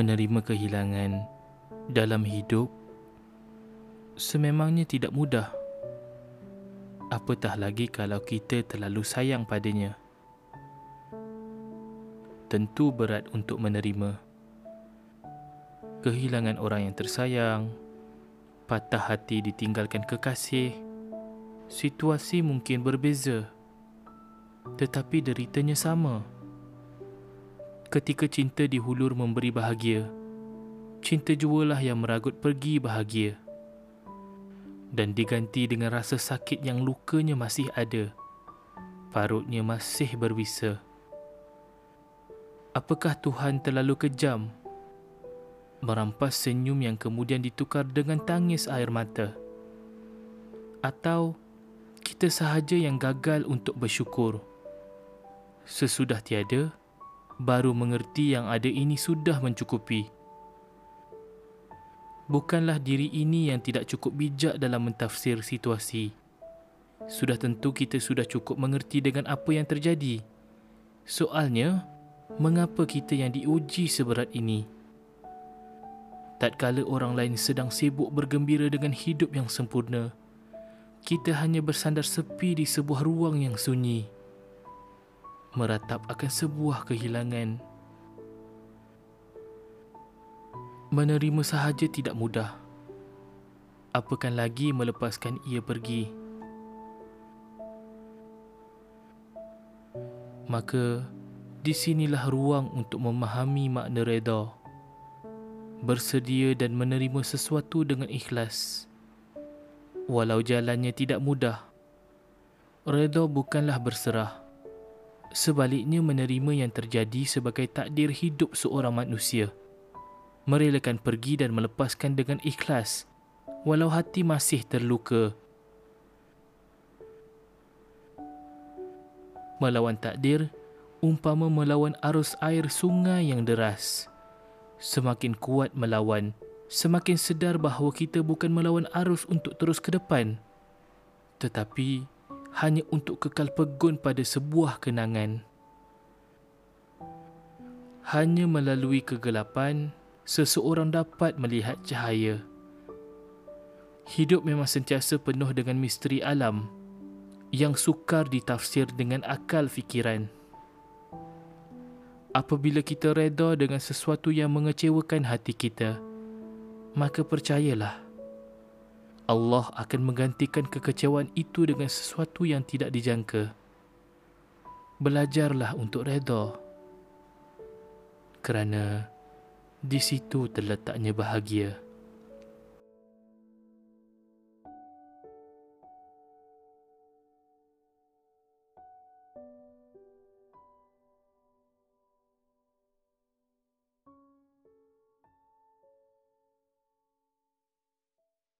Menerima kehilangan dalam hidup sememangnya tidak mudah. Apatah lagi kalau kita terlalu sayang padanya. Tentu berat untuk menerima. Kehilangan orang yang tersayang, patah hati ditinggalkan kekasih, situasi mungkin berbeza. Tetapi deritanya sama. Ketika cinta dihulur memberi bahagia, cinta jualah yang meragut pergi bahagia dan diganti dengan rasa sakit yang lukanya masih ada. Parutnya masih berbisa. Apakah Tuhan terlalu kejam? Merampas senyum yang kemudian ditukar dengan tangis air mata. Atau kita sahaja yang gagal untuk bersyukur. Sesudah tiada, baru mengerti yang ada ini sudah mencukupi bukanlah diri ini yang tidak cukup bijak dalam mentafsir situasi. Sudah tentu kita sudah cukup mengerti dengan apa yang terjadi. Soalnya, mengapa kita yang diuji seberat ini? Tatkala orang lain sedang sibuk bergembira dengan hidup yang sempurna, kita hanya bersandar sepi di sebuah ruang yang sunyi, meratap akan sebuah kehilangan Menerima sahaja tidak mudah. Apakan lagi melepaskan ia pergi. Maka, di sinilah ruang untuk memahami makna reda. Bersedia dan menerima sesuatu dengan ikhlas. Walau jalannya tidak mudah, reda bukanlah berserah. Sebaliknya menerima yang terjadi sebagai takdir hidup seorang manusia merelakan pergi dan melepaskan dengan ikhlas walau hati masih terluka. Melawan takdir umpama melawan arus air sungai yang deras. Semakin kuat melawan, semakin sedar bahawa kita bukan melawan arus untuk terus ke depan, tetapi hanya untuk kekal pegun pada sebuah kenangan. Hanya melalui kegelapan, seseorang dapat melihat cahaya. Hidup memang sentiasa penuh dengan misteri alam yang sukar ditafsir dengan akal fikiran. Apabila kita reda dengan sesuatu yang mengecewakan hati kita, maka percayalah, Allah akan menggantikan kekecewaan itu dengan sesuatu yang tidak dijangka. Belajarlah untuk reda. Kerana di situ terletaknya bahagia.